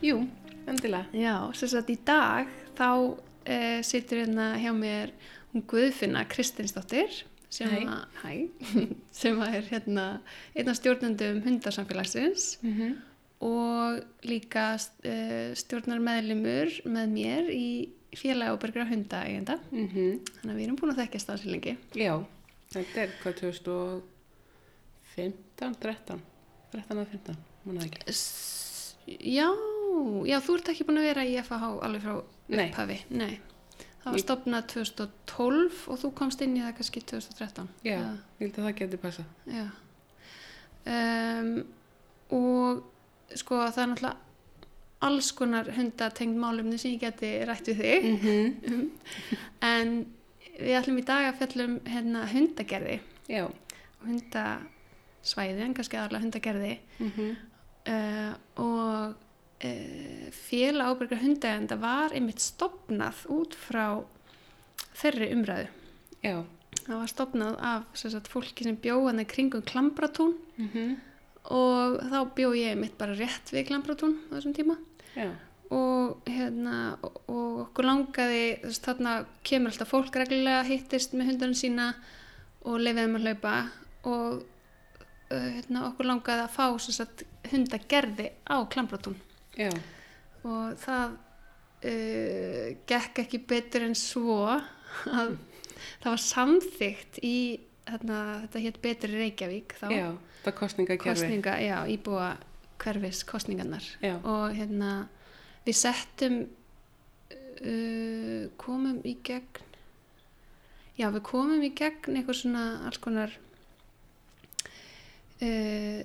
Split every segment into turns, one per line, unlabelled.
Jú, endilega.
Já, sem sagt í dag þá uh, situr hérna hjá mér hún Guðfinna Kristinsdóttir sem, sem er hérna einn af stjórnendum hundarsamfélagsins
Mm -hmm.
og líka uh, stjórnar meðlimur með mér í félagi ábyrgra hunda eigenda.
Mhm.
Þannig að við erum búin að þekkjast það sér lengi.
Já, þetta er hvað 2015, 13, 13 að 15, manna ekki.
S já, já, þú ert ekki búin að vera í FH alveg frá
Nei.
upphafi. Nei. Það var stopnað 2012 og þú komst inn í það kannski 2013.
Já, ég held að það geti passað.
Já. Um, og sko það er náttúrulega alls konar hundatengd málumni sem ég geti rætt við þig.
Mm -hmm.
En við ætlum í dag að fjallum hérna hundagerði
Já.
hundasvæði, en kannski aðalega hundagerði
Mm -hmm.
uh, og félag ábyrgra hundaegenda var einmitt stopnað út frá þeirri umræðu.
Já.
Það var stopnað af sem sagt, fólki sem bjóðan í kringum klambratún
Mm -hmm.
og þá bjó ég mitt bara rétt við klambratún á þessum tíma
Já.
og hérna og, og okkur langaði þess, þarna kemur alltaf fólk reglulega hittist með hundarinn sína og leifið þeim að hlaupa og uh, hérna, okkur langaði að fá sagt, hundagerði á klambratún
Já.
og það uh, gekk ekki betur en svo að það var samþygt í hérna, þetta hétt betur Reykjavík þá
Já.
Kostninga, já, íbúa hverfis kostningarnar
Já.
og hérna við settum uh, komum í gegn já, við komum í gegn eitthvað svona alls konar uh,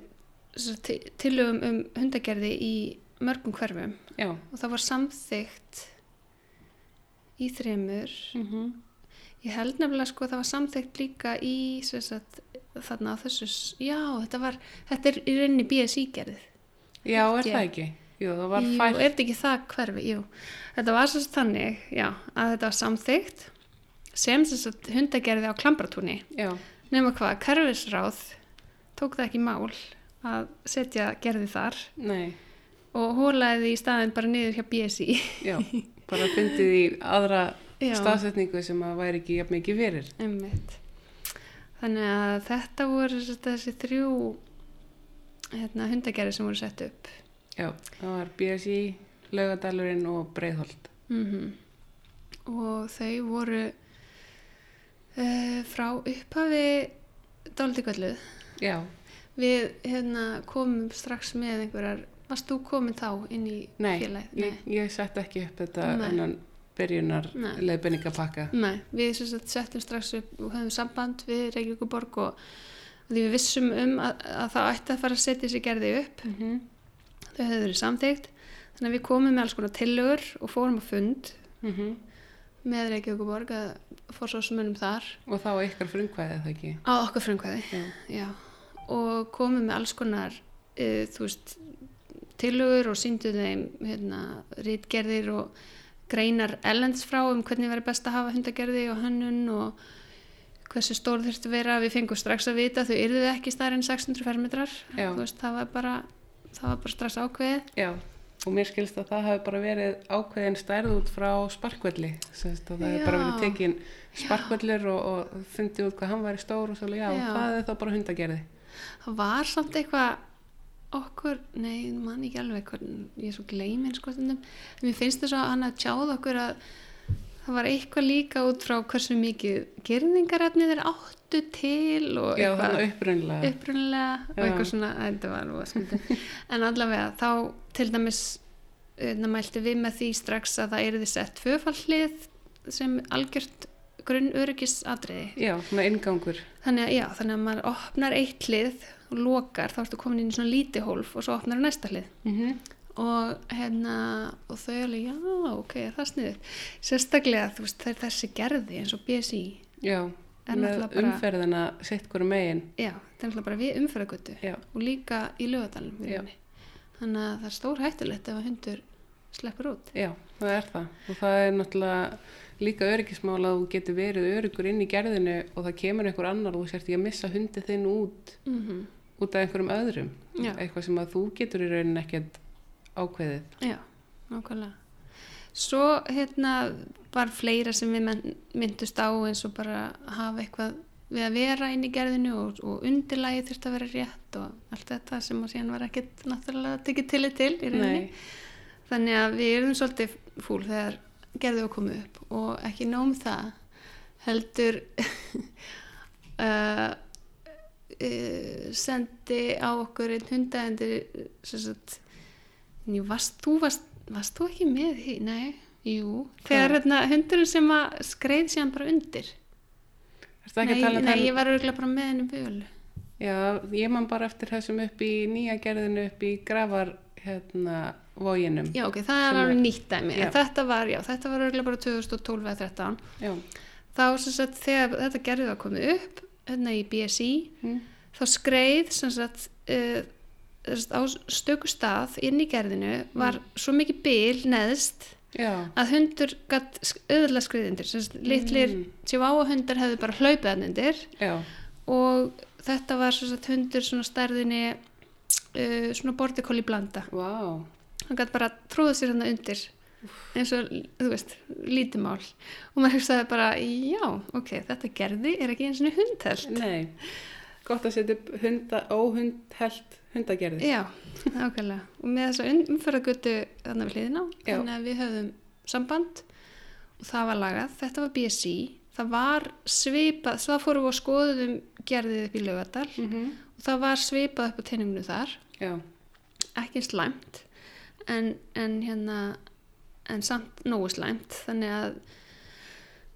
tilögum um hundagerði í mörgum hverfum
Já.
og það var samþygt í þremur
Mm -hmm.
Ég held nefnilega sko að það var samþygt líka í sagt, þarna á þessu, já þetta var, þetta er í rauninni BSI-gerðið.
Já, er
Ekki.
það ekki? Jú, það var
Jú,
fært.
er þetta ekki það hverfi? Jú, þetta var sagt þannig, já, að þetta var samþygt sem sagt hundagerði á klambratúni.
Já.
Nefna hvað, hverfisráð tók það ekki mál að setja gerði þar
Nei.
Og hólaði í staðin bara niður hjá BSI.
Já. Bara fyndið í aðra
Já.
staðsetningu sem að væri ekki jafn mikið fyrir.
Einmitt. Þannig að þetta voru þessi þrjú hérna, hundagerði sem voru sett upp.
Já. Það var BSI, Laugadalurinn og Breiðholt.
Mm Og þau voru uh, frá upphafi dálítið kvelluð.
Já.
Við hérna, komum strax með einhverjar, varst þú komin þá inn í
Nei,
félagið?
ég, ég sett ekki upp þetta
Nei.
innan byrjunar
Nei.
leiðbenningapakka.
Nei, við sagt, settum strax upp og höfum samband við Reykjavíkuborg og því við vissum um að, að það ætti að fara að setja þessi gerði upp
Mm -hmm.
þau hefðu verið samþygt þannig að við komum með alls konar tillögur og fórum á fund
Mhm.
með Reykjavíkuborg að fórsvarsmönnum þar
Og þá ykkar frumkvæðið það ekki.
á okkar frumkvæði
Já.
já. og komum með alls konar uh, þú veist tillögur og síndu þeim hérna, rítgerðir og greinar ellends frá um hvernig verið best að hafa hundagerði og hönnun og hversu stór þurfti að vera. Við fengum strax að vita þau yrðu ekki stærri en 600 fermetrar. Veist, það var bara það var bara strax ákveðið.
Já, og mér skilst að það hafi bara verið ákveðin stærð út frá sparkvelli. Sest, að það hefði bara verið tekin sparkvellur og, og fundið út hvað hann væri stór og svo já,
Já.
það er þá bara hundagerði?
Það var samt eitthvað okkur, nei, mann ekki alveg ég er svo gleymin sko en mér finnst þess að hann að tjáða okkur að það var eitthvað líka út frá hversu mikið gerðingarefni þeir áttu til og
Já,
eitthvað
þannig upprunnilega
upprunnilega og eitthvað svona, þetta var nú að skyndi en allavega þá til dæmis uh, mælti við með því strax að það erði sett tvöfallið sem algjört grunn öryggisatriði
Já, svona inngangur.
Þannig að, já, þannig að maður opnar eitt hlið og lokar, þá ertu komin inn í svona lítið hólf og svo opnar næsta hlið.
Mm -hmm.
og hérna og þau alveg, já, ok, það sniðið sérstaklega, þú veist, það er þessi gerði eins og BSI,
Já, með
bara-
umferðina sitt hverju megin.
Já, það er náttúrulega bara við umferðagötu og líka í lögadalum þannig að það er stór hættulegt ef að hundur sleppur út.
Já, það er það og það er náttúrulega líka öryggismál að þú getur verið öryggur inn í gerðinu og það kemur einhver annar og þú sért ekki að missa hundið þinn út
mm
út af einhverjum öðrum
Já.
eitthvað sem að þú getur í rauninni ekkert ákveðið.
Já, nákvæmlega. Svo hérna var fleira sem við myndust á eins og bara hafa eitthvað við að vera inn í gerðinu og, og undirlægi þurfti að vera rétt og allt þetta sem að síðan var ekkert náttúrulega tekið til til í rauninni.
Nei,
Þannig að við erum svolítið fúl þegar gerðu að koma upp og ekki nóg með það heldur uh, uh, sendi á okkur einn hundaendur varst, þú varst, varst þú ekki með því? Nei, jú þegar hérna, hundurinn sem skreið síðan bara undir nei,
um
nei, ég var örgulega bara með henni bjölu
Já, ég man bara eftir þessum upp í nýja gerðinu upp í grafar hérna voginum.
Já, ok, það er- alveg nýtt dæmi þetta var, já, þetta var örgulega bara 2012 eða 13
Já.
þá sem sagt þegar þetta gerði að koma upp hérna í BSI
Mm.
þá skreið sem sagt uh, á stöku stað inn í gerðinu var svo mikið bil neðst
Já.
að hundur gatt auðvitað skriðindir litlir
Mm.
chihuahua hundar hefðu bara hlaupið hann undir
Já.
og þetta var sagt hundur stærðinni uh, svona collie blanda
Vá.
Hann gæti bara tróða sér hann undir. Eins og, þú veist, lítimál. Og maður hugsaði bara, já, ok þetta gerði er ekki eins og hundheld
Nei. Gott að setja upp hunda, óhundhelt hundagerði.
já, ákveðlega og með þessa umferðagötu þannig við hliðina þannig að við höfðum samband og það var lagað, þetta var BSI það var svipað, svo fórum við og skoðum gerðið upp í laugadal
Mm
og það var svipað upp á teininginu þar.
Já.
ekki slæmt en, en hérna en samt nógu slæmt. Þannig að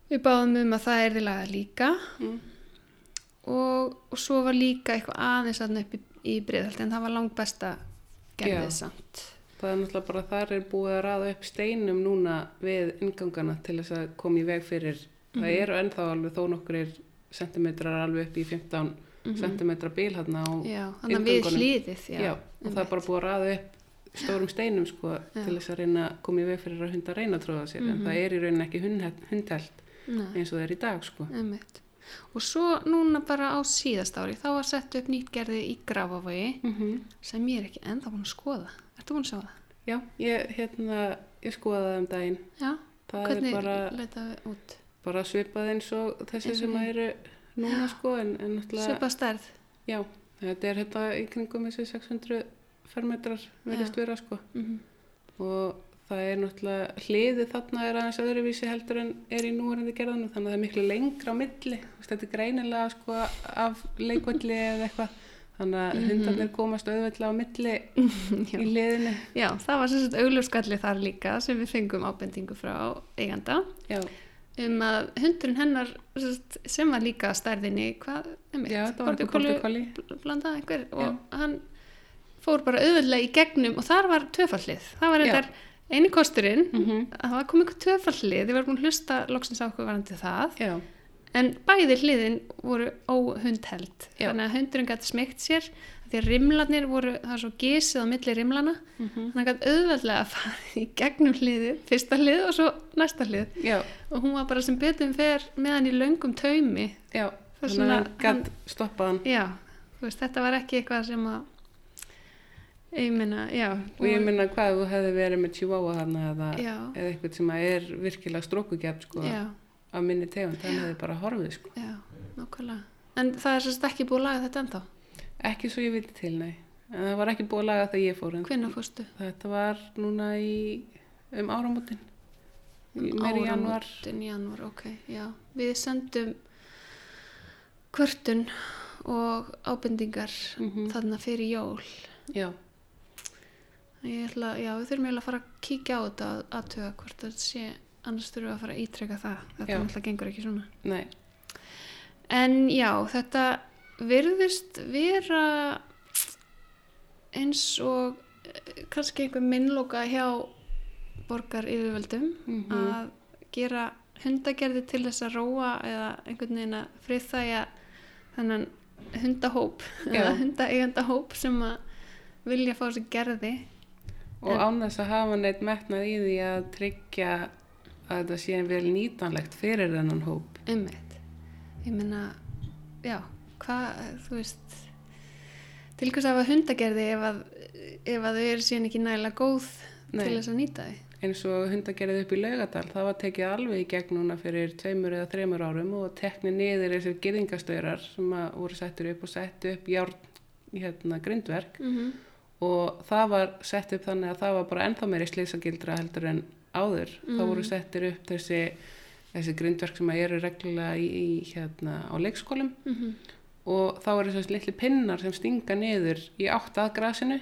við báðum um að það er því laga líka.
Mm.
og, og svo var líka eitthvað aðeins aðna upp í, í breiðhaldi en það var langt besta gerðið samt.
Það er náttúrulega bara þar er búið að raða upp steinum núna við ingangana til þess að koma í veg fyrir. Það eru ennþá alveg þó nokkur sentimetrar alveg upp í 15 sentimetra bíl hérna á
já, að við hliðið já,
Já, og það er bara búið að raða upp stórum steinum sko til þess að reyna að koma í veg fyrir að hunda reyna að tróða sér en það er í rauninni ekki
Nei,
eins og það er í dag sko.
einmitt. og svo núna bara á síðast ári þá var sett upp nýtt gerði í Grafavogi
Mm
sem ég er ekki ennþá búin að skoða Ertu búin að sjá það?
Já, ég, hérna, ég skoðaði það um daginn.
Já,
Það
hvernig
er bara, bara svipað eins og þessi
Eins og
sem eru núna sko en, en náttúrulega,
Svipað stærð
já, þetta er hérna í kringum þessi 600 fermetrar verðist vera sko.
Mm
og það er náttúrulega hliðið þarna er aðeins öðruvísi heldur en er í núverandi gerðanum þannig að það er miklu lengra á milli. Þetta er greinilega sko af leikvalli eða eitthvað þannig að hundarnir komast auðveitlega á milli í hliðinu
Já, það var sem sagt augljóskalli þar líka sem við fengum ábendingu frá eiganda.
Já,
um að hundurinn hennar sem var líka stærðinni hvað, einmitt,
já þetta var
einhver og hann fór bara auðvitað í gegnum og þar var tvöfallið það var þetta eini kosturinn.
Mm
að það kom einhver tvöfallið, þið var búin að hlusta loksins á okkur varandi það.
Já,
en bæði hliðin voru óhundheld. Þannig að hundurinn gæti smegt sér því að rimlarnir voru, það var svo gísið á milli rimlana
mm
þannig að gæti auðveldlega að fara í gegnum hliðið, fyrsta hlið og svo næsta hlið.
Já,
og hún var bara sem betur fer með hann í löngum taumi.
Þannig að hann gætt stoppað hann.
Já, veist, þetta var ekki eitthvað sem að ég meina, já
og ég minna hvað þú hefði verið með chihuahua þarna eða, eða eitthvað sem að er virkilega strókugjart sko
já,
af minni tegund, þannig hefði bara horfið sko.
Já, nákvæmlega. En það er sérst ekki búið að laga þetta ennþá?
Ekki svo ég viti til, nei. En það var ekki búið að laga það ég fór en
hvenær fórstu?
þetta var núna í um áramótin. Í meiri januar
Áramótin, janúar, ok, já. Við sendum kvörtun og ábendingar
mm
þarna fyrir jól.
já,
Ég ætla, já, við þurfum eiginlega að fara að kíkja á þetta að aðtöga hvort þetta sé, annars þurfum við að fara að ítreka það. Þetta
Já.
náttúrulega gengur ekki svona.
nei,
En já, þetta virðist vera eins og eh, kannski einhver minnloka hjá borgar yfirvöldum
mm
að gera hundagerði til þess að róa eða einhvern veginn að friðþæja þennan hundahóp eða hundaeigandahóp sem að vilja fá sér gerði
og án þess að hafa neitt metnað í því að tryggja að þetta sé vel nýtanlegt fyrir þennan hóp
ummitt ég meina, já hvað, þú veist til hvers að hundagerði ef að, ef að þau eru síðan ekki nægilega góð
Nei.
til þess að nýta þau
eins og hundagerðið upp í laugadal það var tekið alveg í gegn núna fyrir tveimur eða þreimur árum og teknið niður þessir gyrðingastöðrar sem voru settur upp og settu upp járn hérna grindverk
mm -hmm.
Og það var sett upp þannig að það var bara ennþá meiri slýsagildra heldur en áður. Þá voru settir upp þessi þessi grindverk sem eru reglulega í, í hérna á leikskólum. Og þá eru þessi litli pinnar sem stinga niður í átt að grasinu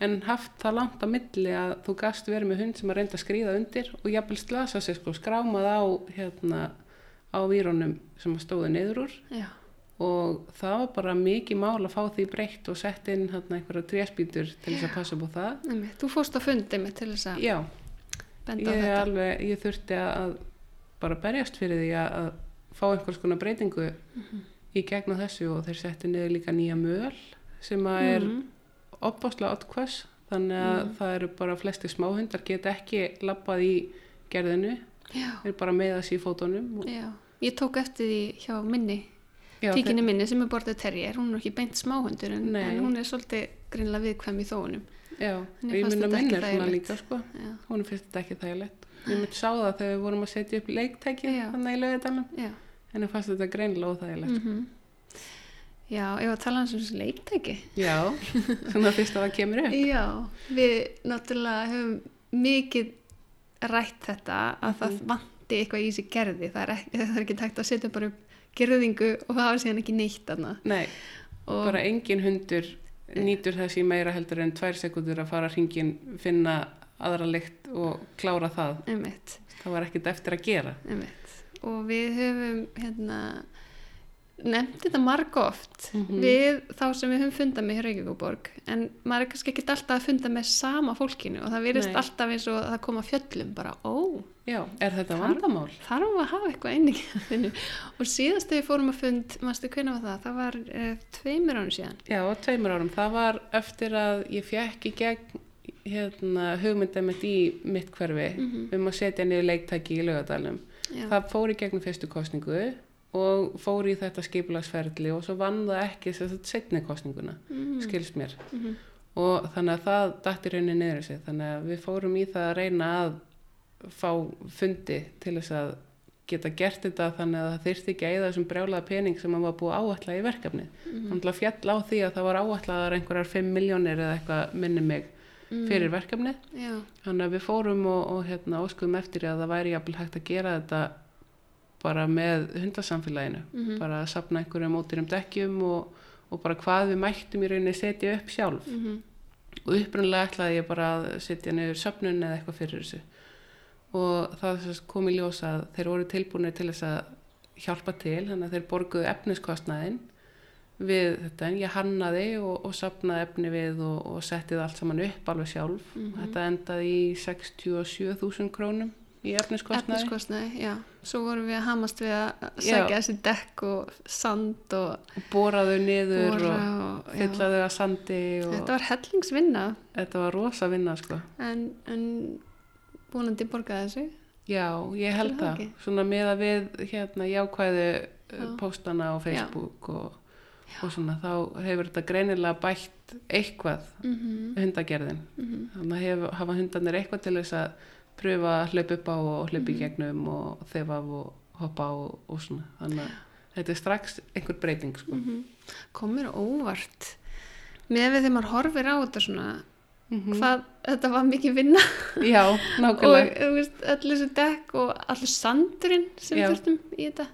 en haft það langt á milli að þú gast verið með hund sem að reynda að skrýða undir og jafnvel slasa sig sko skrámað á hérna á výrónum sem stóðu niður úr.
Já,
og það var bara mikið mál að fá því breytt og sett inn hérna einhverja tréspýtur til þess að passa á það
einmitt. þú fórst á fundi með til þess að
já, ég, alveg, ég þurfti að bara berjast fyrir því að, að fá einhvers konar breytingu
Mhm.
í gegnum þessu og þeir settu niður líka nýja möl sem að er
Mhm.
opbáslega oddkvæs þannig að það eru bara flesti smáhundar geta ekki labbað í gerðinu þeir bara meða sér í fótunum og,
ég tók eftir því hjá minni
já,
tíkinni minni sem er borðið terrier hún er ekki beint smáhundur en, en hún er svolítið grinnlega viðkvæm í þóunum.
Já,
Henni
ég minna minn er svona líka sko. Hún finnst þetta ekki þægilegt. Ég myndi sá það þegar við vorum að setja upp leiktæki þannig í lögadalum
já.
Henni fannst þetta greinlega óþægilegt.
Mm Já, ef að tala um þessu leiktæki.
já, svona fyrst að það kemur upp.
Já, við náttúrulega höfum mikið rætt þetta að það vanti eitthvað í þessi gerði. Það er ekki, það er ekki tækt að setja bara upp gerðingu og hafa síðan ekki neitt annað.
nei,
Og,
bara engin hundur nýtur þessi meira heldur en tvær sekundur að fara hringin, finna aðra lykt og klára það
einmitt,
það var ekkert eftir að gera
einmitt. Og við höfum hérna nefnt þetta marg oft
Mhm.
við þá sem við höfum fundað með hér Reykjavíkuborg en maður er kannski ekkert alltaf að funda með sama fólkinu og það virðist
Nei.
alltaf eins og það koma fjöllum bara, ó,
já, er þetta vandamál?
þarf að hafa eitthvað kjörðinu og síðast þegar fórum að fund mástu hvernig var það, það var uh, tveimur ánum síðan
Já, tveimur árum. Það var eftir að ég fekk í gegn hérna, hugmyndið mitt í mitt hverfi um að setja niður leiktæki í laugadalum.
Já.
Það fór í gegnum fyrstu kostningu og fór í þetta skipulagsferðli og svo vann það ekki þess að setni kostninguna,
Mhm.
skilst mér.
Mhm.
Og þannig að það dætti rauninni niður þessi. Þannig að við fórum í það að reyna að fá fundi til þess að geta gert þetta þannig að það þyrfti ekki að eða þessum brjálaða pening sem maður var búið áætla í verkefni.
Mhm.
Þannig að fjall á því að það var áætlaðar einhverjar 5 miljónir eða eitthvað minni mig
Mm.
fyrir verkefnið.
Já,
Þannig að við fórum og, og hérna, óskuðum eftir að það væri jafnvel hægt að gera þetta bara með hundasamfélaginu.
Mhm.
Bara að sapna einhverjum ódýrum dekkjum og, og bara hvað við mættum í rauninni setja upp sjálf.
Mhm.
Og upprunlega ætlaði ég bara að setja niður söfnun eða eitthvað fyrir þessu. Og það kom í ljós að þeir voru tilbúinir til þess að hjálpa til, þannig að þeir borguðu efniskostnaðinn við þetta en ég hannaði og, og sapnaði efni við og, og setti það allt saman upp alveg sjálf.
Mhm.
Þetta endaði í 67.000 krónum í efniskostnaði.
já svo vorum við að hamast við að
Já.
sækja þessi dekk og sand og
boraðu niður
bora
og
já.
fyllaðu að sandi og
þetta var hellingsvinna
þetta var rosa vinna sko.
en, en vonandi borgaði þessu
Já, ég held
það?
Svona með að við hérna jákvæðu
Já.
uh, póstana á Facebook og, og svona þá hefur þetta greinilega bætt eitthvað
mm -hmm.
hundagerðin. Þannig að hafa hundarnir eitthvað til þess að pröfa að hlaupa upp á og hlaupa í gegnum og þefa af og hoppa á og, og svona. Þannig að þetta er strax einhver breyting sko.
kom mér á óvart með við þegar maður horfir á þetta svona
Mhm.
hvað þetta var mikið vinna
Já,
og
nákvæmlega.
veist, allir þessi dekk og allir sandurinn sem þurftum í þetta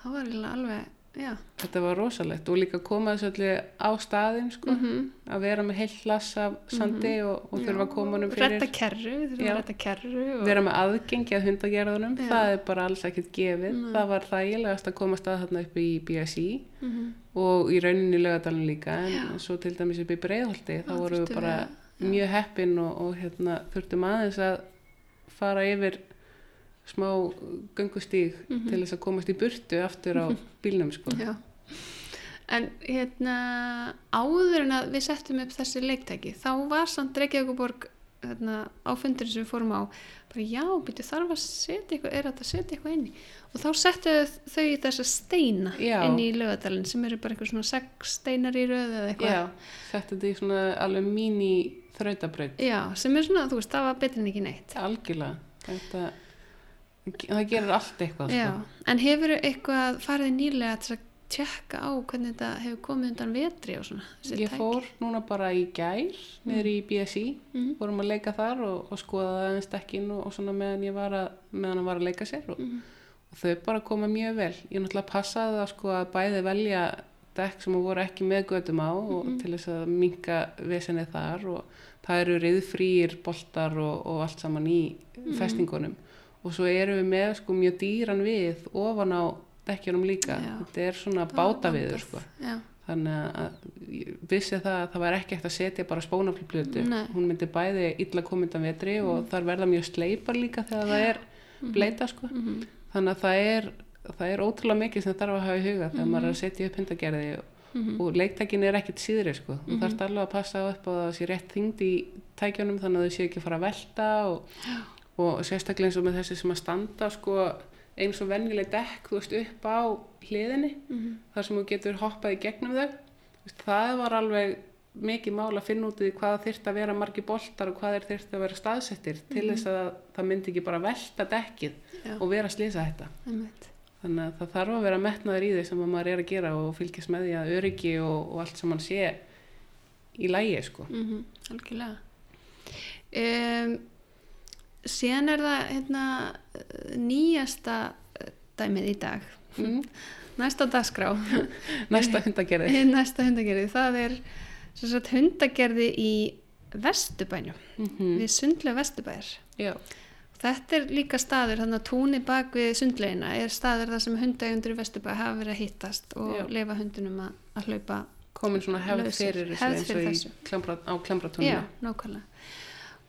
það var alveg, já
Þetta var rosalegt og líka koma þessu allir á staðin sko.
mm
Að vera með heilt hlass af sandi og, og þurfa að koma honum fyrir.
Retta kerru, retta kerru og...
vera með aðgengi að hundagerðunum
Já.
það er bara alls ekkert gefið
Nei.
það var þægilegast að koma stað þarna upp í BSI
Mhm.
og í rauninni lögadalinn líka en
Já.
svo til dæmis upp í breiðholti þá vorum við bara mjög heppin og, og hérna, þurftum aðeins að fara yfir smá göngustíg
Mhm.
til þess að komast í burtu aftur á bílnum sko.
En hérna áður en að við settum upp þessi leiktæki þá var samt Reykjavíkuborg hérna, áfundur sem við fórum á bara já, byrju þarf að setja eitthvað er þetta að setja eitthvað inn í og þá settu þau þessa steina
Já.
inn í lögadalinn sem eru bara eitthvað svona sex steinar í röð eða eitthvað
Já, settu þetta í svona alveg míní þrautabraut.
Já, sem er svona, þú veist, það var betur en ekki neitt
Algjörlega. Þetta, það gerir allt eitthvað. Sko.
en hefur eitthvað farið nýlega til að tjekka á hvernig þetta hefur komið undan vetri og svona
Ég
tæki?
fór núna bara í gær niður í BSI,
Mhm.
vorum að leika þar og, og skoða aðeins dekkin og, og svona meðan ég var að, meðan var að leika sér og,
Mhm.
og þau bara koma mjög vel. Ég náttúrulega passaði það sko að bæði velja dekk sem voru ekki með götum á og
Mhm.
til þess að minka vesenið þar og það eru riðfrýr boltar og, og allt saman í
Mhm.
festingunum og svo erum við með sko mjög dýran við ofan á dekkjunum líka.
Já.
Þetta er svona
Það
bátaviður
vandað.
sko. þannig að vissi það að það var ekki eftir að setja bara spónaflötu
Nei.
hún myndi bæði illa komindan vetri og þar verða mjög sleipar líka þegar það er bleita sko.
Mhm,
þannig að það er, það er ótrúlega mikið sem þarf að hafa í huga þegar maður er að setja upp hundagerði og,
mhm,
og leiktækin er ekkit síðri sko.
Mhm.
þarfst alveg að passa upp á það sé rétt þyngd í tækjunum þannig að þau séu ekki fara að velta og, og sérstaklega eins og með þessi sem að standa sko eins og venjuleg dekk þú veist upp á hliðinni
mhm.
þar sem þú getur hoppað í gegnum þau veist, það var alveg mikið mál að finna út í hvað þyrft að vera margi boltar og hvað er þyrft að vera staðsettir til þess að það myndi ekki bara velta dekkið
Já.
og vera slisa þetta
einmitt.
þannig að það þarf að vera metnaður í því sem að maður er að gera og fylgjast með því að öryggi og, og allt sem mann sé í lægi sko
Mhm, algjörlega um, síðan er það hérna, nýjasta eh, dæmið í dag.
Mm.
næsta dagskrá.
Næsta hundagerði
næsta hundagerði það er sagt, hundagerði í Vesturbænum
mm
við sundlega Vesturbæjar.
Já,
þetta er líka staður þannig að túni bak við sundlegina er staður þar sem hundaegundur í Vesturbæ hafa verið að hittast og
Já.
leifa hundunum að, að hlaupa
komin svona hefð fyrir þessu
Hefð fyrir
í
þessu.
klambra, á
Já,
klambratónu
nákvæmlega.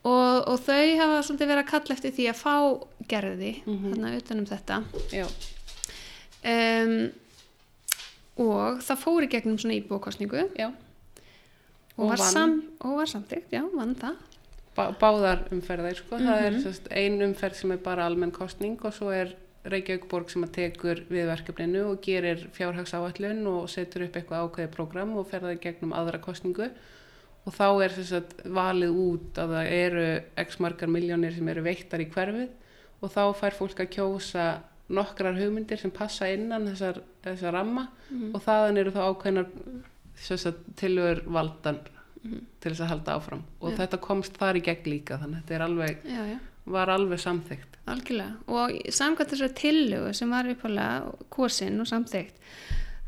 Og, og þau hafa svolítið verið að kalla eftir því að fá gerði
Mhm.
þarna utanum þetta. Um, og það fór í gegnum svona íbúakostningu og,
Og
var, sam, var samtíkt, já, vann það.
Bá, báðar umferðir sko. það er
Mhm.
ein umferð sem er bara almenn kostning og svo er Reykjavíkborg sem að tekur við verkefninu og gerir fjárhagsáallun og setur upp eitthvað ákveðið prógram og fer það í gegnum aðra kostningu og þá er sest, valið út að það eru x margar miljónir sem eru veittar í hverfið og þá fær fólk að kjósa nokkrar hugmyndir sem passa innan þessar, þessar ramma
Mhm.
og þaðan eru þá ákveðnar tilur valdan
Mhm.
til þess að halda áfram og
Já.
þetta komst þar í gegn líka þannig að þetta alveg,
Já, já,
var alveg samþygt
algjörlega. Og samkvæmt þessar tillögu sem var uppalega kosin og samþygt,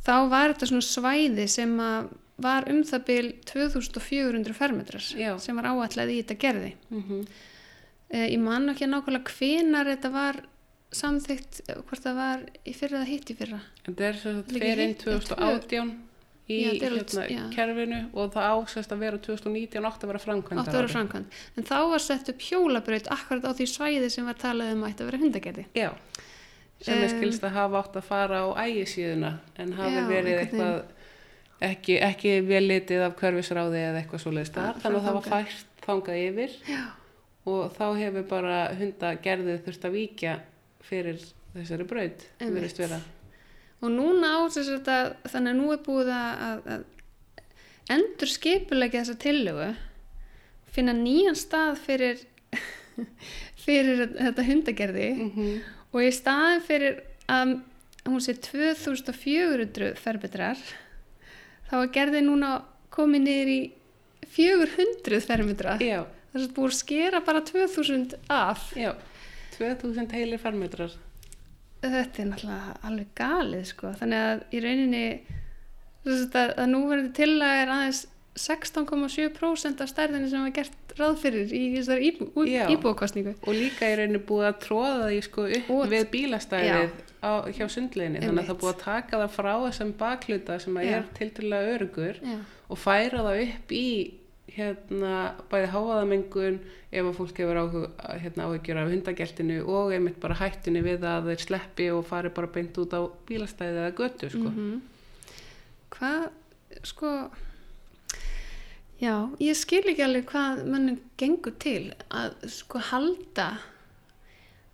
þá var þetta svona svæði sem að var um það byl 2400 fermetrar
Já.
sem var áallega í þetta gerði.
mm -hmm.
Eh, Ég man ekki nákvæmlega hvenar þetta var samþygt, eh, hvort það var í fyrra eða hitt í fyrra.
þetta er sem sagt
Líka
fer inn
hitt,
2018 í
Já, þetta er
hérna,
já.
kerfinu og það ásest að vera 2019 átt að vera framkvæmdar
Áttu að vera framkvæmt. En þá var sett upp hjólabraut akkurat á því svæði sem var talað um að að vera hundagerði.
já, sem er
Em,
skilst að hafa átt að fara á ægisíðuna en hafi verið eitthvað ekki, ekki vel litið af hverfisráði eða eitthvað svoleiðist þar,
Já,
þannig að það var fært þangað yfir.
Já.
og þá hefur bara hundagerðið þurft að víkja fyrir þessari vera.
Og núna á þess að þetta, þannig að nú er búið að, að, endur skipulegja þessa tillögu, finna nýjan stað fyrir, fyrir þetta hundagerði.
Mm -hmm.
og í staðin fyrir að hún sé 2400 fermetrar þá er gerði núna komið niður í 400 fermetra.
Já,
þess að búið að skera bara 2000 af.
Já 2000 heilir farmetrar
þetta er náttúrulega alveg galið sko. þannig að í rauninni að, að núverandi tillaga er aðeins 16,7% af stærðinni sem var gert ráð fyrir í þessari íbú,
Já.
íbúakostningu
og líka er rauninni búið að tróða því sko upp
Út.
við bílastæðið á, hjá sundleginni þannig að það búið að taka það frá þessum bakluta sem að
Já.
er tilturlega örugur
Já.
og færa það upp í hérna bæði háaðamengun ef að fólk hefur áhug, hérna, af hundageltinu og einmitt bara hættunni við að þeir sleppi og fari bara beint út á bílastæðið eða götu sko.
Mhm. hvað sko Já, ég skil ekki alveg hvað mönnum gengur til að sko halda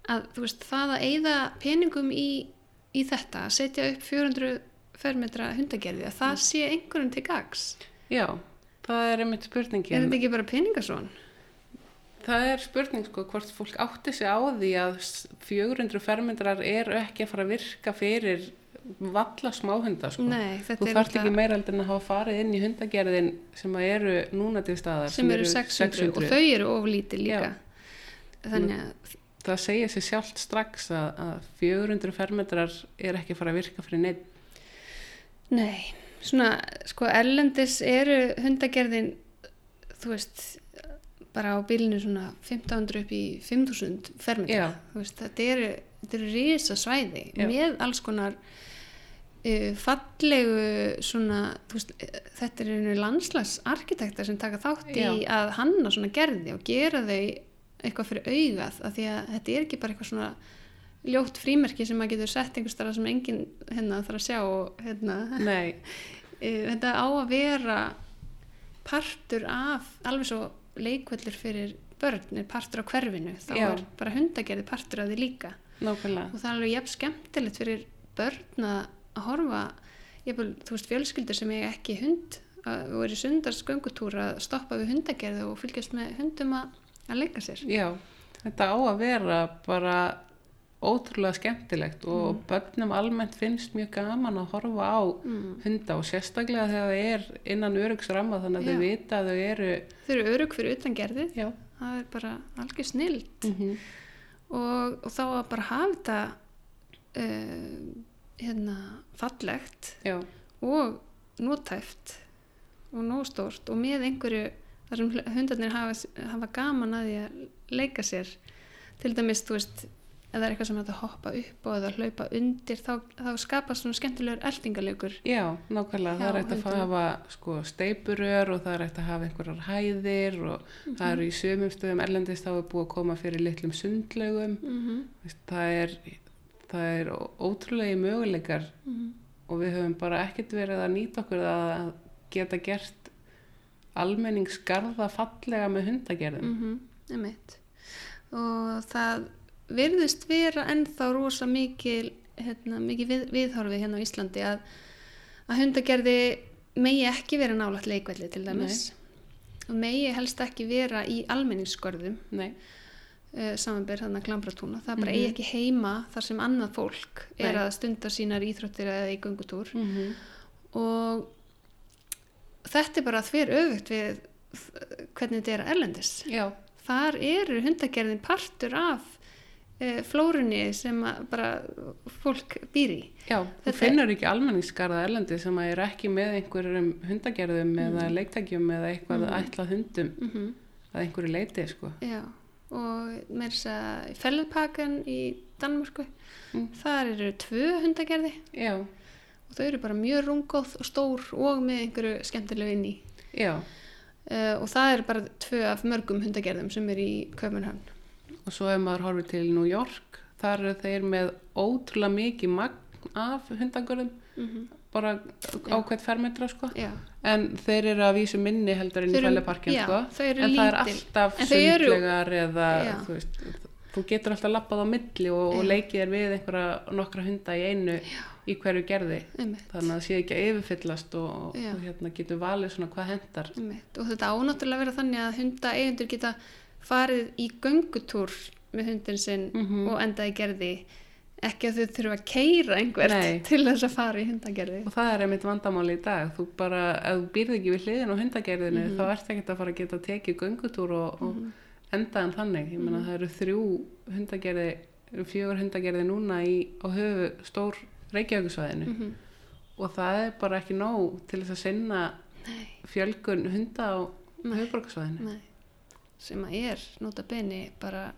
að þú veist það að eyða peningum í, í þetta að setja upp 400 fermetra hundagerði að það sé einhverjum til gags
Já, það er einmitt
er
spurningin.
þetta ekki bara peningasvon?
Það er spurning sko hvort fólk átti sig á því að s- 400 fermetrar eru ekki að fara að virka fyrir valla smáhunda sko.
Nei,
Þú
náttúrulega-
ekki meira heldur en að hafa farið inn í hundagerðin sem eru núna til staðar.
sem eru 600, og þau eru oflítið líka þannig að
Það segir sér sjálft strax að, að 400 fermetrar er ekki fara að virka fyrir neitt.
nei, svona sko erlendis eru hundagerðin þú veist bara á bílinu svona 1500 upp í 5000 fermetra
Já.
Þú veist, þetta eru, þetta eru risa svæði
Já.
með alls konar fallegu svona, veist, eh, þetta er einu landslagsarkitektar sem taka þátt í að hanna svona gerði og gera þau eitthvað fyrir augað af því að þetta er ekki bara eitthvað svona ljótt frímerki sem maður getur sett einhvers staðar sem enginn hérna þarf að sjá og hérna Eh, þetta á að vera partur af alveg svo leikvöldur fyrir börn er partur á hverfinu þá
Já.
er bara hundagerði partur af því líka
nákvæmlega.
og það er alveg jafn skemmtilegt fyrir börn að að horfa jafnvel, þú veist, fjölskyldur sem eiga ekki hund að- og eru sundars göngutúr að stoppa við hundagerði og fylgjast með hundum að, að leika sér
Já, þetta á að vera bara ótrúlega skemmtilegt og
Mm.
börnum almennt finnst mjög gaman að horfa á
mm.
hunda og sérstaklega þegar það er innan örugsramma þannig að
Já.
þau vita að þau eru
þau eru örug fyrir utan gerðið
Já.
það er bara algjör snild
Mm
og, og þá að bara hafa þetta uh, hérna fallegt
Já,
og nótæft og nóstórt og með einhverju þar sem hundarnir hafa, hafa gaman að því að leika sér. Til dæmis, þú veist það er eitthvað sem hægt að hoppa upp og eða hlaupa undir þá, þá skapast svona skemmtilegur eldingaleikur
Já, nákvæmlega, það
Já,
er hægt að hafa sko, steipurör og það er hægt að hafa einhverjar hæðir og það eru í sömum stöðum erlendist þá er búið að koma fyrir litlum sundlaugum.
Mm -hmm.
Það er, það er ótrúlegi möguleikar og við höfum bara ekkert verið að nýta okkur að geta gert almenningsgarða fallega með hundagerðum.
mm -hmm. og það virðist vera ennþá rosa mikil hérna, mikið við, viðhorfið hérna á Íslandi að, að hundagerði megi ekki vera nálægt leikvelli til dæmis. Og megi helst ekki vera í almenningsskörðum
Nei,
uh, samanber þarna klambratúna það bara
Mhm.
eigi ekki heima þar sem annað fólk er
Nei.
að stunda sínar íþróttir eða í göngutúr
mm -hmm.
og þetta er bara þver öfugt við uh, hvernig þetta er að erlendis
já,
þar eru hundagerðin partur af uh, flórunni sem að bara fólk býr í
já, þú finnur ekki almenningsgarða erlendi sem að eru ekki með einhverjum hundagerðum eða leiktækjum eða eitthvað
Mhm.
ætlað hundum
mm -hmm.
að einhverju leiti, sko.
Já, og með þess að fellpakan í Danmörku,
Mm.
þar eru tvö hundagerði
Já,
og þau eru bara mjög rungóð og stór og með einhverju skemmtilegu inn í. Uh, og það er bara tvö af mörgum hundagerðum sem er í Köpenhamn.
og svo ef maður horfir til New York, þar eru þeir með ótrúlega mikið magn af hundagörðum,
Mm
bara
Já.
á hvert fermetra, sko.
Já,
En þeir eru að vísu minni heldur
Þeir
í fæleparkin,
já,
sko. en það er
lítil.
alltaf
þau eru-
sundlegar eða,
Já.
þú veist, þú getur alltaf lappað á milli og, og
Já.
leikið er við einhverja nokkra hunda í einu í hverju gerði.
einmitt.
Þannig að það sé ekki að yfirfyllast og,
Já.
og hérna getur valið svona hvað hendar.
einmitt. Og þetta ánáttúrulega vera þannig að hunda eigendur geta farið í göngutúr með hundin sinn
Mhm.
og enda í gerði. Ekki að þau þurfa að keira einhvert
Nei.
til þess að fara í hundagerði.
Og það er einmitt vandamáli í dag. Þú bara, ef þú býrð ekki við hliðin á hundagerðinu,
Mhm.
þá ert ekki að fara að geta tekið göngutúr og, og enda en þannig. Ég meina, það eru þrjú hundagerði, fjögur hundagerði núna í, á höfu stór Reykjavíkusvæðinu.
Mm
Og það er bara ekki nóg til þess að sinna
Nei.
fjölgun hunda á.
Nei. Sem að er, nota beni, bara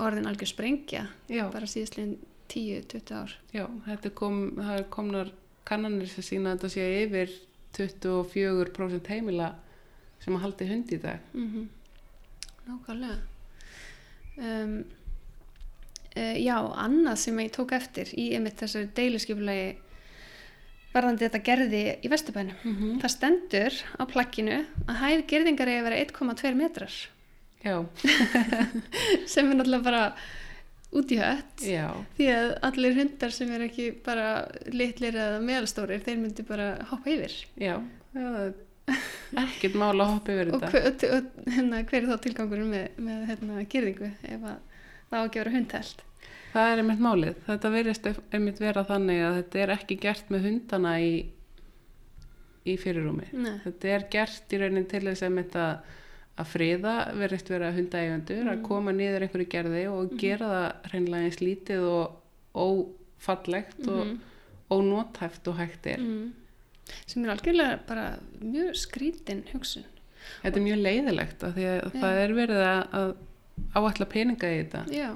orðin algjör sprengja
Já,
bara síðastlegin 10-20 ár.
já, þetta er kom, það er komnar kannanir sem sína að þetta sé yfir 24% heimila sem að haldi hund í dag.
Mm Nákvæmlega. Um, uh, já, annað sem ég tók eftir í einmitt þessari deiluskipulegi varðandi þetta gerði í Vesturbænum.
Mhm.
Það stendur á plakkinu að hæð gerðingar eigi að vera 1,2 metrar sem er náttúrulega bara út í hött
já,
því að allir hundar sem er ekki bara litlir eða meðalstórir þeir myndi bara hoppa yfir
já, er ekkert mál að hoppa yfir
og,
þetta.
hver, og hérna, hver er þá tilgangurinn með, með hérna, gerðingu ef að það á ekki að vera hundheld
Það er einmitt málið. Þetta verðist einmitt vera þannig að þetta er ekki gert með hundana í, í fyrirrúmi.
Nei.
Þetta er gert í raunin til þess að, að friða vera hundaeigandur, að
Mm.
koma niður einhverju gerði og gera það hreinlega eins lítið og ófallegt og ónótæft og hægt er.
mm. sem er algjörlega bara mjög skrítin hugsun
Þetta er mjög leiðilegt af því að
Já.
það er verið að, að áætla peninga í þetta
já,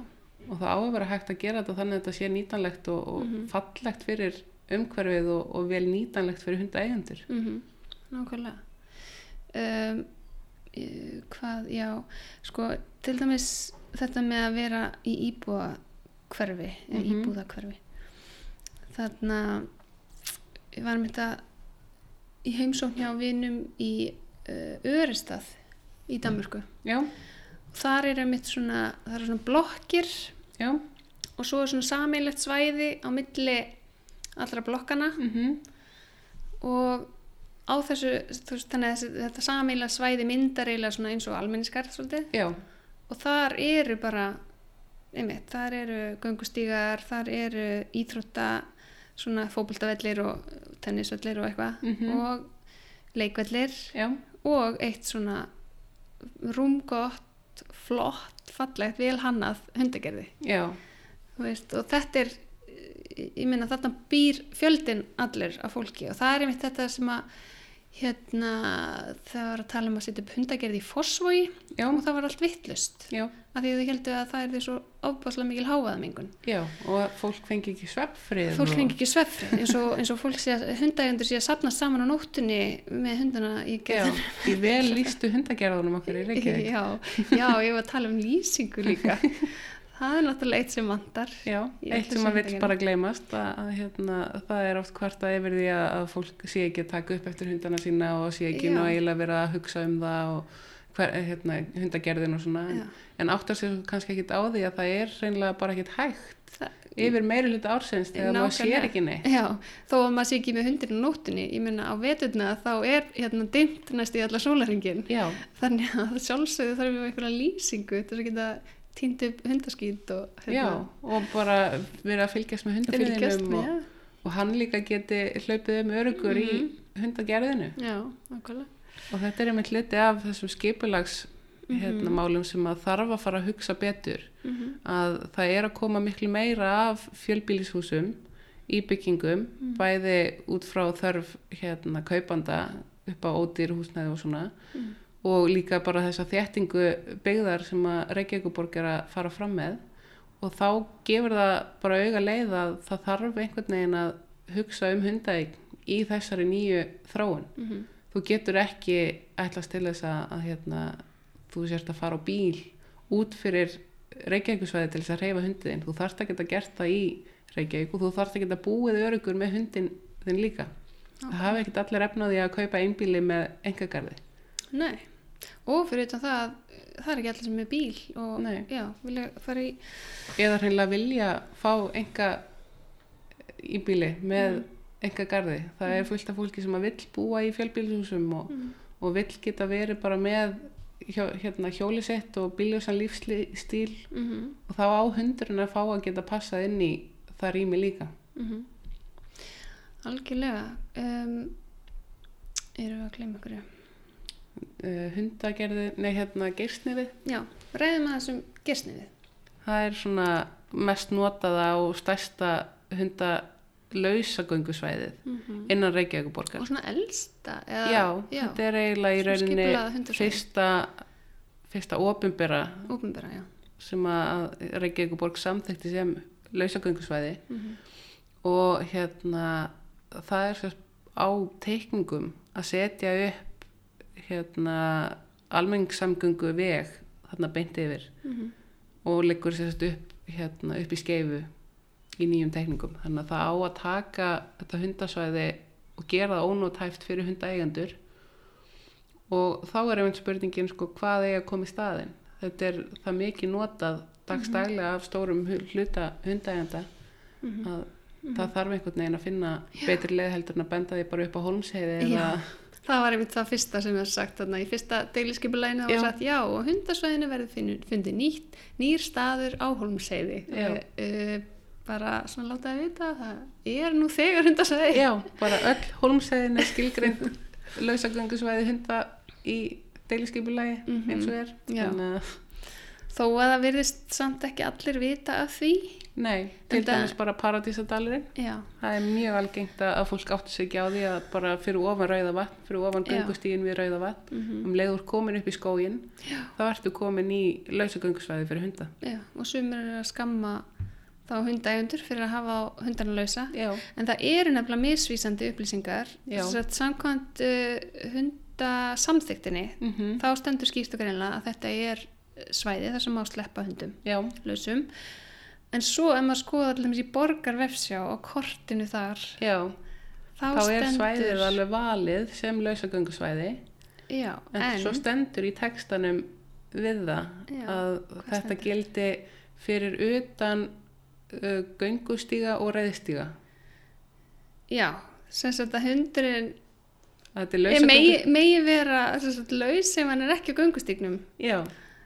og það á að vera hægt að gera þetta þannig að þetta sé nýtanlegt og, og
Mhm.
fallegt fyrir umhverfið og, og vel nýtanlegt fyrir hundaeigandur.
mm nákvæmlega um, hvað, já sko, til dæmis þetta með að vera í íbúa hverfi, eða
Mhm.
íbúðakverfi þarna ég var með þetta í heimsókn hjá vinum í uh, Örestað í Danmörku.
Já,
þar er einmitt svona, eru svona blokkir
já,
og svo er svona sameinlegt svæði á milli allra blokkana.
Mhm,
og á þessu, veist, þannig að þetta sameiginlega svæði myndar eiginlega eins og almenniskar svolítið.
Já,
og þar eru bara, einmitt, þar eru göngustígar, þar eru íþrótta, svona fótboltavellir og tennisvellir og eitthvað.
Mhm.
og leikvellir.
Já,
og eitt svona rúmgott, flott, fallegt, vel hannað hundagerði. Veist, og þetta er ég meina þarna býr fjöldin allir af fólki. Og það er einmitt þetta sem að hérna það var að tala um að setja upp hundagerði í fósvogi
já,
og það var allt vittlust af því þau heldur að það er því svo ofbáslega mikil hávaðamengun.
Já, og fólk fengi ekki sveppfrið.
fólk
og-
fengi ekki svefri eins eins og fólk sé að hundægjandur sé að sapna saman á nóttunni með hundana í
Já,
gerðin
í vel lístu hundagerðunum okkur í Reykjavík.
já, já, ég var að tala um lýsingu líka það er náttúrulega eitt sem vantar
Já, eitt sem að vill
hundagerði.
bara gleymast að, að hérna, það er oft hvarta yfir því að, fólk sé ekki að taka upp eftir hundana sína og sé ekki náðilega vera að hugsa um það og hver, hérna, hundagerðin og svona
Já.
en áttar sér kannski ekkit á því að það er reynilega bara ekkit hægt
Það-
yfir meiri hluta ársins þegar maður sér ekki neitt.
Já, þó að maður sé ekki með hundin á nóttunni, ég meina á veturna þá er hérna dimmt næst í alla sólaringin þannig að sjálfsögðu þarf týnt upp hundaskýt og
já, og bara vera að fylgjast með
með
og, og hann líka geti hlaupið um örugur
Mhm.
í hundagerðinu
Já,
og þetta er einmitt hluti af þessum skipulags
Mhm.
hérna, málum sem að þarf að fara að hugsa betur að það er að koma miklu meira af fjölbýlishúsum í byggingum
Mhm.
bæði út frá þörf hérna kaupanda upp á ódýr húsnæði og svona
Mhm.
Og líka bara þessa þéttingu byggðar sem að Reykjavíkuborg er að fara fram með. Og þá gefur það bara auga leið að það þarf einhvern veginn að hugsa um hundaeign í þessari nýju þróun.
Mhm.
þú getur ekki ætlast til þess að, að hérna, þú sérst að fara á bíl út fyrir Reykjavíkusvæði til þess að reyfa hundin þú þarft að geta gert það í Reykjavík og þú þarft að geta búið örugur með hundin þinn líka. Það hafa ekkert allir efnaði að kaupa einbíli með engagarði
Nei, og fyrir utan það það er ekki allir sem er bíl og já, vilja fara í
eða hreinlega vilja fá enga íbíli með
Mm.
engagarði það er fullt af fólki sem að vill búa í fjölbílshúsum og,
Mm.
og vill geta verið bara með hérna, hjólisett og bíljósan lífstíl
mm
og þá á hundurinn að fá að geta passað inn í það rými líka.
-hmm. Algjörlega. Um, Erum við að gleyma ykkur
uh, hundagerði, nei hérna geirsnifið
Já, ræðum að þessum gersniðið
það er svona mest notaða og stærsta hundalausagöngusvæðið
mm -hmm.
innan Reykjavíkuborgar
og svona elsta eða,
já, þetta er eiginlega í rauninni fyrsta fyrsta ofinbera
já.
sem að Reykjavíkuborg samþekti sem lausagöngusvæði
mm -hmm.
og hérna það er sérst á teikningum að setja upp hérna almenningssamgöngu veg þarna beint yfir
Mhm.
og liggur sérst upp hérna upp í skeifu í nýjum teikningum þannig að það á að taka þetta hundasvæði og gera það ónótæft fyrir hundaeigandur og þá er einmitt spurningin sko hvað eiga að koma í staðin þetta er það mikið notað dagstælega af stórum hluta hundaeganda
Mhm.
að það þarf einhvern veginn að finna betri leið heldur en að benda því bara upp á holmsheiði eða
Já. Það var einmitt það fyrsta sem er sagt þarna í fyrsta deiliskypulæginu það
Já.
var sagt já og hundasvæðinu verður fundið nýtt, nýr staður á Holmseiði uh, uh, bara svona láta að vita að það er nú þegar hundasvæði
Já, bara öll holmsheiðin er skilgreind lausagöngusvæði hunda í deiliskeipulagi
Mhm.
eins og er
Já. Þó að það virðist samt ekki allir vita af því
nei, til
Enda-
dæmis bara paradísadalurinn. Það er mjög algengt að fólk áttu sig ekki á því að bara fyrir ofan rauða vatn fyrir ofan göngustígin við rauða vatn.
Mhm.
um leiður komin upp í skógin
já,
þá ertu komin í lausagöngusvæði fyrir hunda.
Já og sumir eru að skamma þá hundaegundur fyrir að hafa hundarna lausa.
Já,
en það eru nefnilega misvísandi upplýsingar. Samkvæmt uh, hundasamþyktinni
mm
þá stendur skýrt og greinlega að þetta er svæði þar sem má sleppa hundum lausum en svo ef maður skoða allir í borgar vefsjá og kortinu þar
já.
þá,
þá er
stendur
svæðið alveg valið sem lausagöngusvæði.
Já,
en,
en,
svo stendur í textanum við það
Já,
að þetta
stendur?
gildi fyrir utan uh, göngustíga og reyðstíga
já, sem sagt að hundurinn
er
er megi, vera laus ef hann er ekki á göngustígnum.
Já,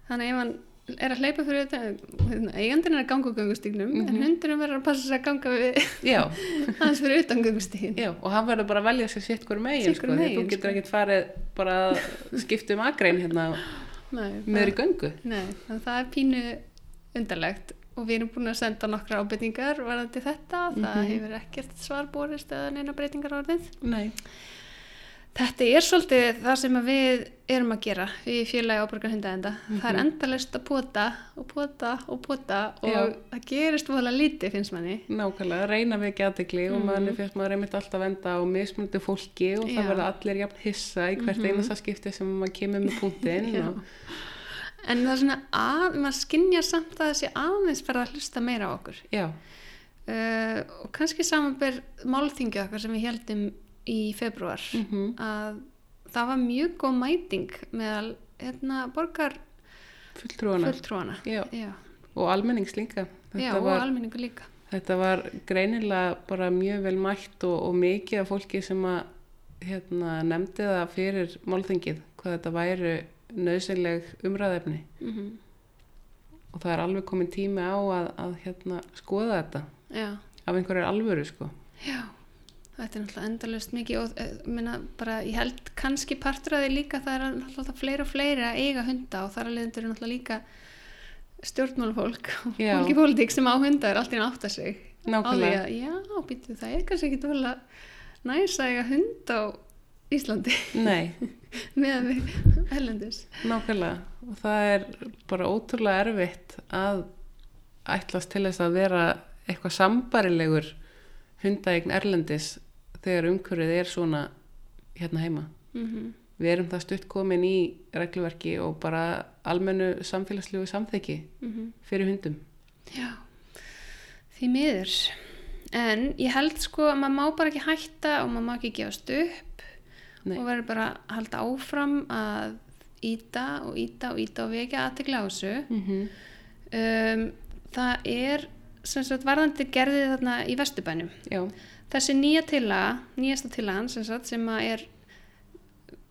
þannig ef hann er að hleypa fyrir þetta eigandinn er að ganga á göngustígnum en
Mhm.
hundurinn verður að passa sig að ganga við hans fyrir utan göngustígin
já og hann verður bara að velja sér sitt hver megin sko, því þú getur
sko.
ekkert farið bara að skipta um agrein hérna meður í göngu
Nei, það er pínu undarlegt og við erum búin að senda nokkra ábyrtingar varðandi þetta, það
Mhm.
hefur ekkert svar borist eða neina breytingar orðið.
nei,
Þetta er svolítið það sem við erum að gera við félagi ábyrgar hundaenda. Það er
Mhm.
endalist að pota og pota og pota og
Já.
það gerist voðalega lítið finnst manni.
nákvæmlega, reyna við ekki aðtekli og
Mhm.
maður fyrst maður einmitt alltaf að venda á mismunandi fólki og það
Já.
verða allir jafn hissa í hvert
Mhm.
einasta skipti sem maður kemur með punktinn
Já.
og
En það er svona að, maður skinnja samt að þessi aðeins verða að hlusta meira á okkur.
já,
Uh, og kannski samanber málþingju okkar sem við heldum í februar.
mm
að það var mjög góð mæting meðal hérna, borgar
fulltrúana
fulltrúana
já.
já,
og almennings líka.
Já og
var,
almenningu líka.
Þetta var greinilega bara mjög vel mætt og, og mikið af fólki sem að hérna, nefndi það fyrir málþingið hvað þetta væri nöðsynleg umræðefni
mm
og það er alveg komin tími á að, að hérna, skoða þetta. Af einhverjar alvöru sko.
Já þetta er náttúrulega endalust mikið og uh, minna, bara, ég held kannski partur að því líka það er náttúrulega fleiri og fleiri að eiga hunda og þar að leiðindur er náttúrulega líka stjórnmálfólk og
Já.
fólk í pólitík sem á hunda er alltaf að átta sig. Á því
nákvæmlega,
að já, býttu það er kannski ekki vel að næs að eiga hund á Íslandi.
Nei,
með við ellendis
nákvæmlega. Og það er bara ótrúlega erfitt að ætlast til þess að vera eitthvað sambarilegur hundaegn erlendis þegar umhverfið er svona hérna heima
mm -hmm.
við erum það stutt komin í regluverki og bara almennu samfélagslegu samþekki
mhm.
fyrir hundum
Já, því miður. En ég held sko að maður má bara ekki hætta og maður má ekki gefast upp
Nei.
og verður bara að halda áfram að íta og íta og íta og vekja aðtegla á þessu.
mm -hmm.
Um, það er sem sagt varðandi gerðið þarna í Vesturbænum.
já,
Þessi nýja tillaga, nýjasta tillagan sem sagt sem er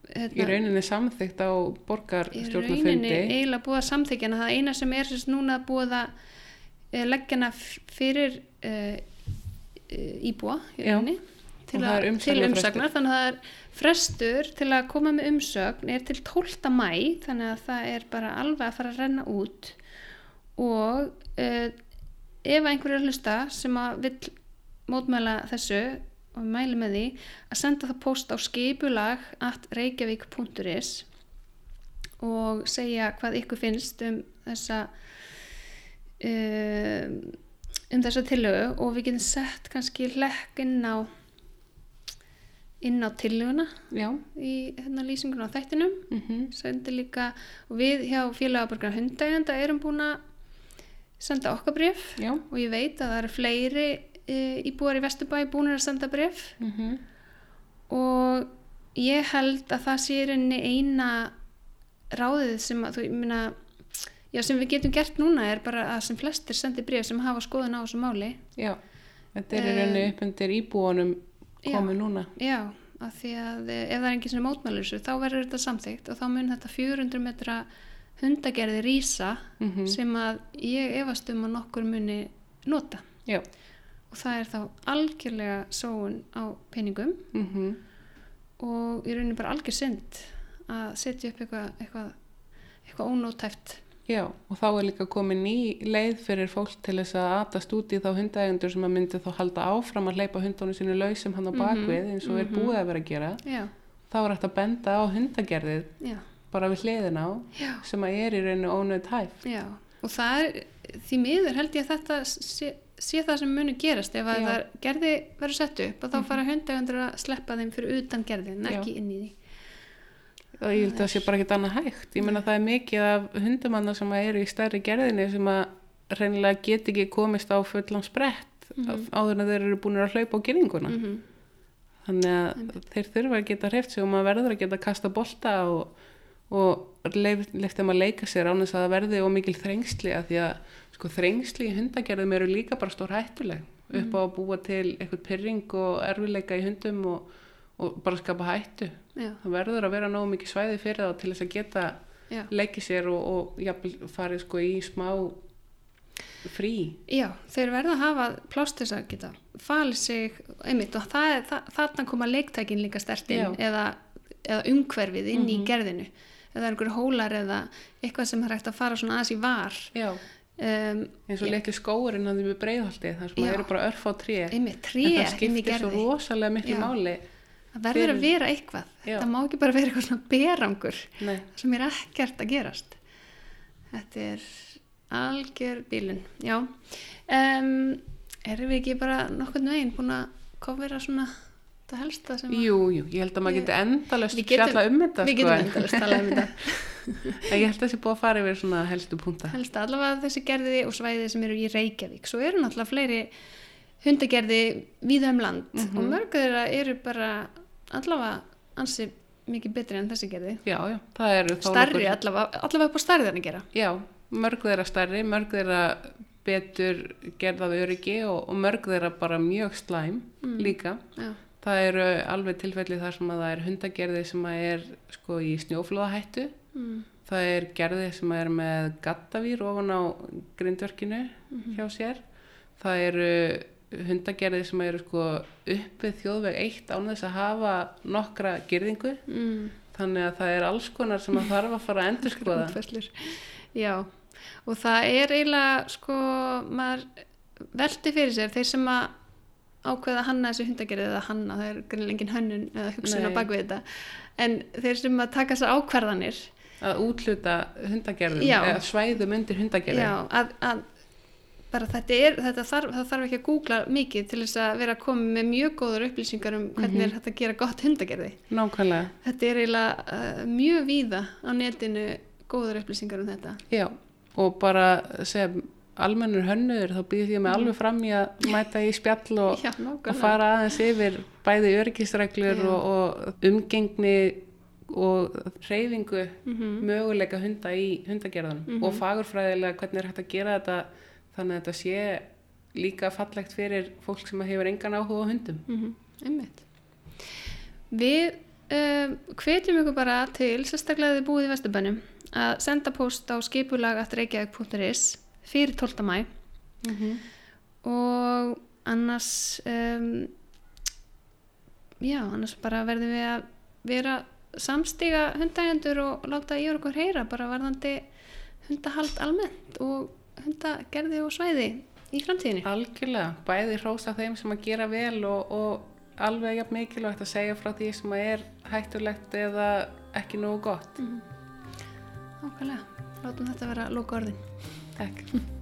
í rauninni samþykkt á
í rauninni
borgarstjórnafundi
eiginlega búið að samþykjana það eina sem er sagt núna búið að uh, leggja hana fyrir uh, uh, íbúa
Já.
til, að, til umsagnar þannig að það er frestur til að koma með umsögn er til 12. mæ þannig að það er bara alveg að fara að renna út og uh, ef einhver er að hlusta sem að vill mótmæla þessu og við mæli með því að senda það post á skipulag at reykjavík.is og segja hvað ykkur finnst um þessa um, um þessa tillögu og við getum sett kannski hlekk inn á inn á tillöguna
já,
í hérna lýsingun á þættinum.
Mm
sendi líka og við hjá félagaborgar hundægenda erum búin að senda okkar bref
já.
og ég veit að það eru fleiri íbúar í Vesturbæ búin að senda bref
mm
og ég held að það sé rauninni eina ráðið sem að þú, meina já, sem við getum gert núna er bara að sem flestir sendi bréf sem hafa skoðun á þessu máli.
Já, þetta er rauninni upp undir íbúanum
já.
komið núna.
Já, af því að ef það er enginn sem mótmælur þá verður þetta samþykkt og þá mun þetta 400 metra hundagerði rísa
Mm
sem að ég efast um að nokkur muni nota.
Já,
og það er þá algjörlega sóun á peningum
mm
og í rauninni bara algjör synd að setja upp eitthvað eitthvað, eitthvað ónótæft
já, og þá er líka komið ný leið fyrir fólk til þess að atast út í þá hundaegendur sem að myndi þá halda áfram að hleypa hundunum sínu lausum hann á
Mhm,
bakvið eins og er
mhm.
búið að vera að gera.
já,
Þá er hægt að benda á hundagerðið
já,
bara við hliðina á
já,
sem að er í rauninu ónöð hæf.
já og það er, því miður held ég að þetta sé, sé það sem muni gerast. Ef að það gerði verður sett upp og þá fara hundagandur að sleppa þeim fyrir utan gerðin, ekki inn í því.
Og ég held að það sé bara ekkert annað hægt. Ég meina það er mikið af hundumanna sem að eru í stærri gerðinni sem að reynilega get ekki komist á fullan sprett
Mhm.
áður en þeir eru búin að hlaupa á gerðinguna
mm
þannig að þeir þurfa að geta hreift sig og maður verður að geta kasta bolta og, og leif, leif þeim að leika sér án þess að það verði og mikil þrengsli að því að sko, þrengsli í hundagerðum eru líka bara stór hættuleg. Upp á að búa til eitthvað pyrring og erfileika í hundum og, og bara skapa hættu.
Já,
það verður að vera nógu mikið svæði fyrir þá til þess að geta
já,
leikið sér og, og jafnvel farið sko í smá frí.
Já, þeir verða að hafa plást þess að geta falið sig einmitt og það það, þarna koma leiktækin líka stert inn
Já.
eða, eða umhverfið inn í
Mhm.
gerðinu eða einhver hólar eða eitthvað sem er hægt að fara svona aðeins í var.
Já,
um,
eins og litli skóurinn hann við breiðhaldi þar sem það eru bara örf á tré en það skiptir svo rosalega miklu
Já.
máli
það verður að
fyrir-
vera eitthvað.
Já.
það má ekki bara vera eitthvað svona berangur sem er ekkert að gerast. Þetta er algjör bílun já. Um, erum við ekki bara nokkurn veginn búin að kofera svona það helsta sem að
jú, jú, ég held að maður geti endalust
Við
fjalla um þetta
við
sko,
getum
en-
endalist talað um þetta.
Ég held að þessi búið að fara yfir svona helstu punta
helsta allavega þessi gerði og svæði sem eru í Reykjavík. Svo eru náttúrulega fleiri hundagerði víða um land
Mhm.
og mörg þeirra eru bara allavega ansi mikið betri en þessi gerði.
Já, já, það eru þó
starri
nokkur-
allavega, allavega upp á starri þannig gera.
Já, mörg þeirra stærri, mörg þeirra betur gerðað öryggi og, og mörg þeirra bara mjög slæm
Mm.
líka.
Já,
Það eru alveg tilfelli þar sem að það er hundagerði sem að er sko í snjóflóðahættu.
mm.
Það er gerði sem er með gattavír ofan á grindverkinu
Mhm.
hjá sér. Það eru hundagerði sem eru sko uppið þjóðveg eitt án þess að hafa nokkra gerðingu.
Mm.
Þannig að það er alls konar sem að þarf að fara að endurskoða.
Útfærslur. Já, og það er eiginlega, sko, maður velti fyrir sér, þeir sem að ákveða að hanna þessu hundagerði eða hanna, það er greinlega engin hönnun eða hugsun á bakvið þetta, en þeir sem að taka þessar ákvarðanir,
Að útluta hundagerðum,
Já.
eða svæðum undir hundagerði.
já, að, að bara þetta er, þetta þarf, það þarf ekki að googla mikið til þess að vera að koma með mjög góður upplýsingar um hvernig
Mhm.
er hægt að gera gott hundagerði.
Nákvæmlega.
Þetta er eiginlega uh, mjög víða á netinu góður upplýsingar um þetta.
Já, og bara sem almennur hönnuður þá býð ég mig alveg fram í að mæta í spjall og,
Já,
og fara aðeins yfir bæði örgisreglur og, og umgengni og reyfingu
Mhm.
möguleika hunda í hundagerðanum
Mhm.
og fagurfræðilega hvernig er hægt að gera þetta þannig að þetta sé líka fallegt fyrir fólk sem hefur engan áhuga á hundum.
Mm einmitt. Við um, hvetjum ykkur bara til, sérstaklega þið búið í Vesturbænum, að senda post á skipulag.reykjavík.is fyrir 12. mæ og annars um, já, annars bara verðum við að vera samstiga hundægendur og láta í okkur heyra bara varðandi hundahald almennt og hundagerði og svæði í framtíðinni.
Algjörlega, bæði hrósa þeim sem að gera vel og, og alveg jafn mikilvægt að segja frá því sem að er hættulegt eða ekki nógu gott.
Ákvæmlega, látum þetta vera loka orðin.
Tag.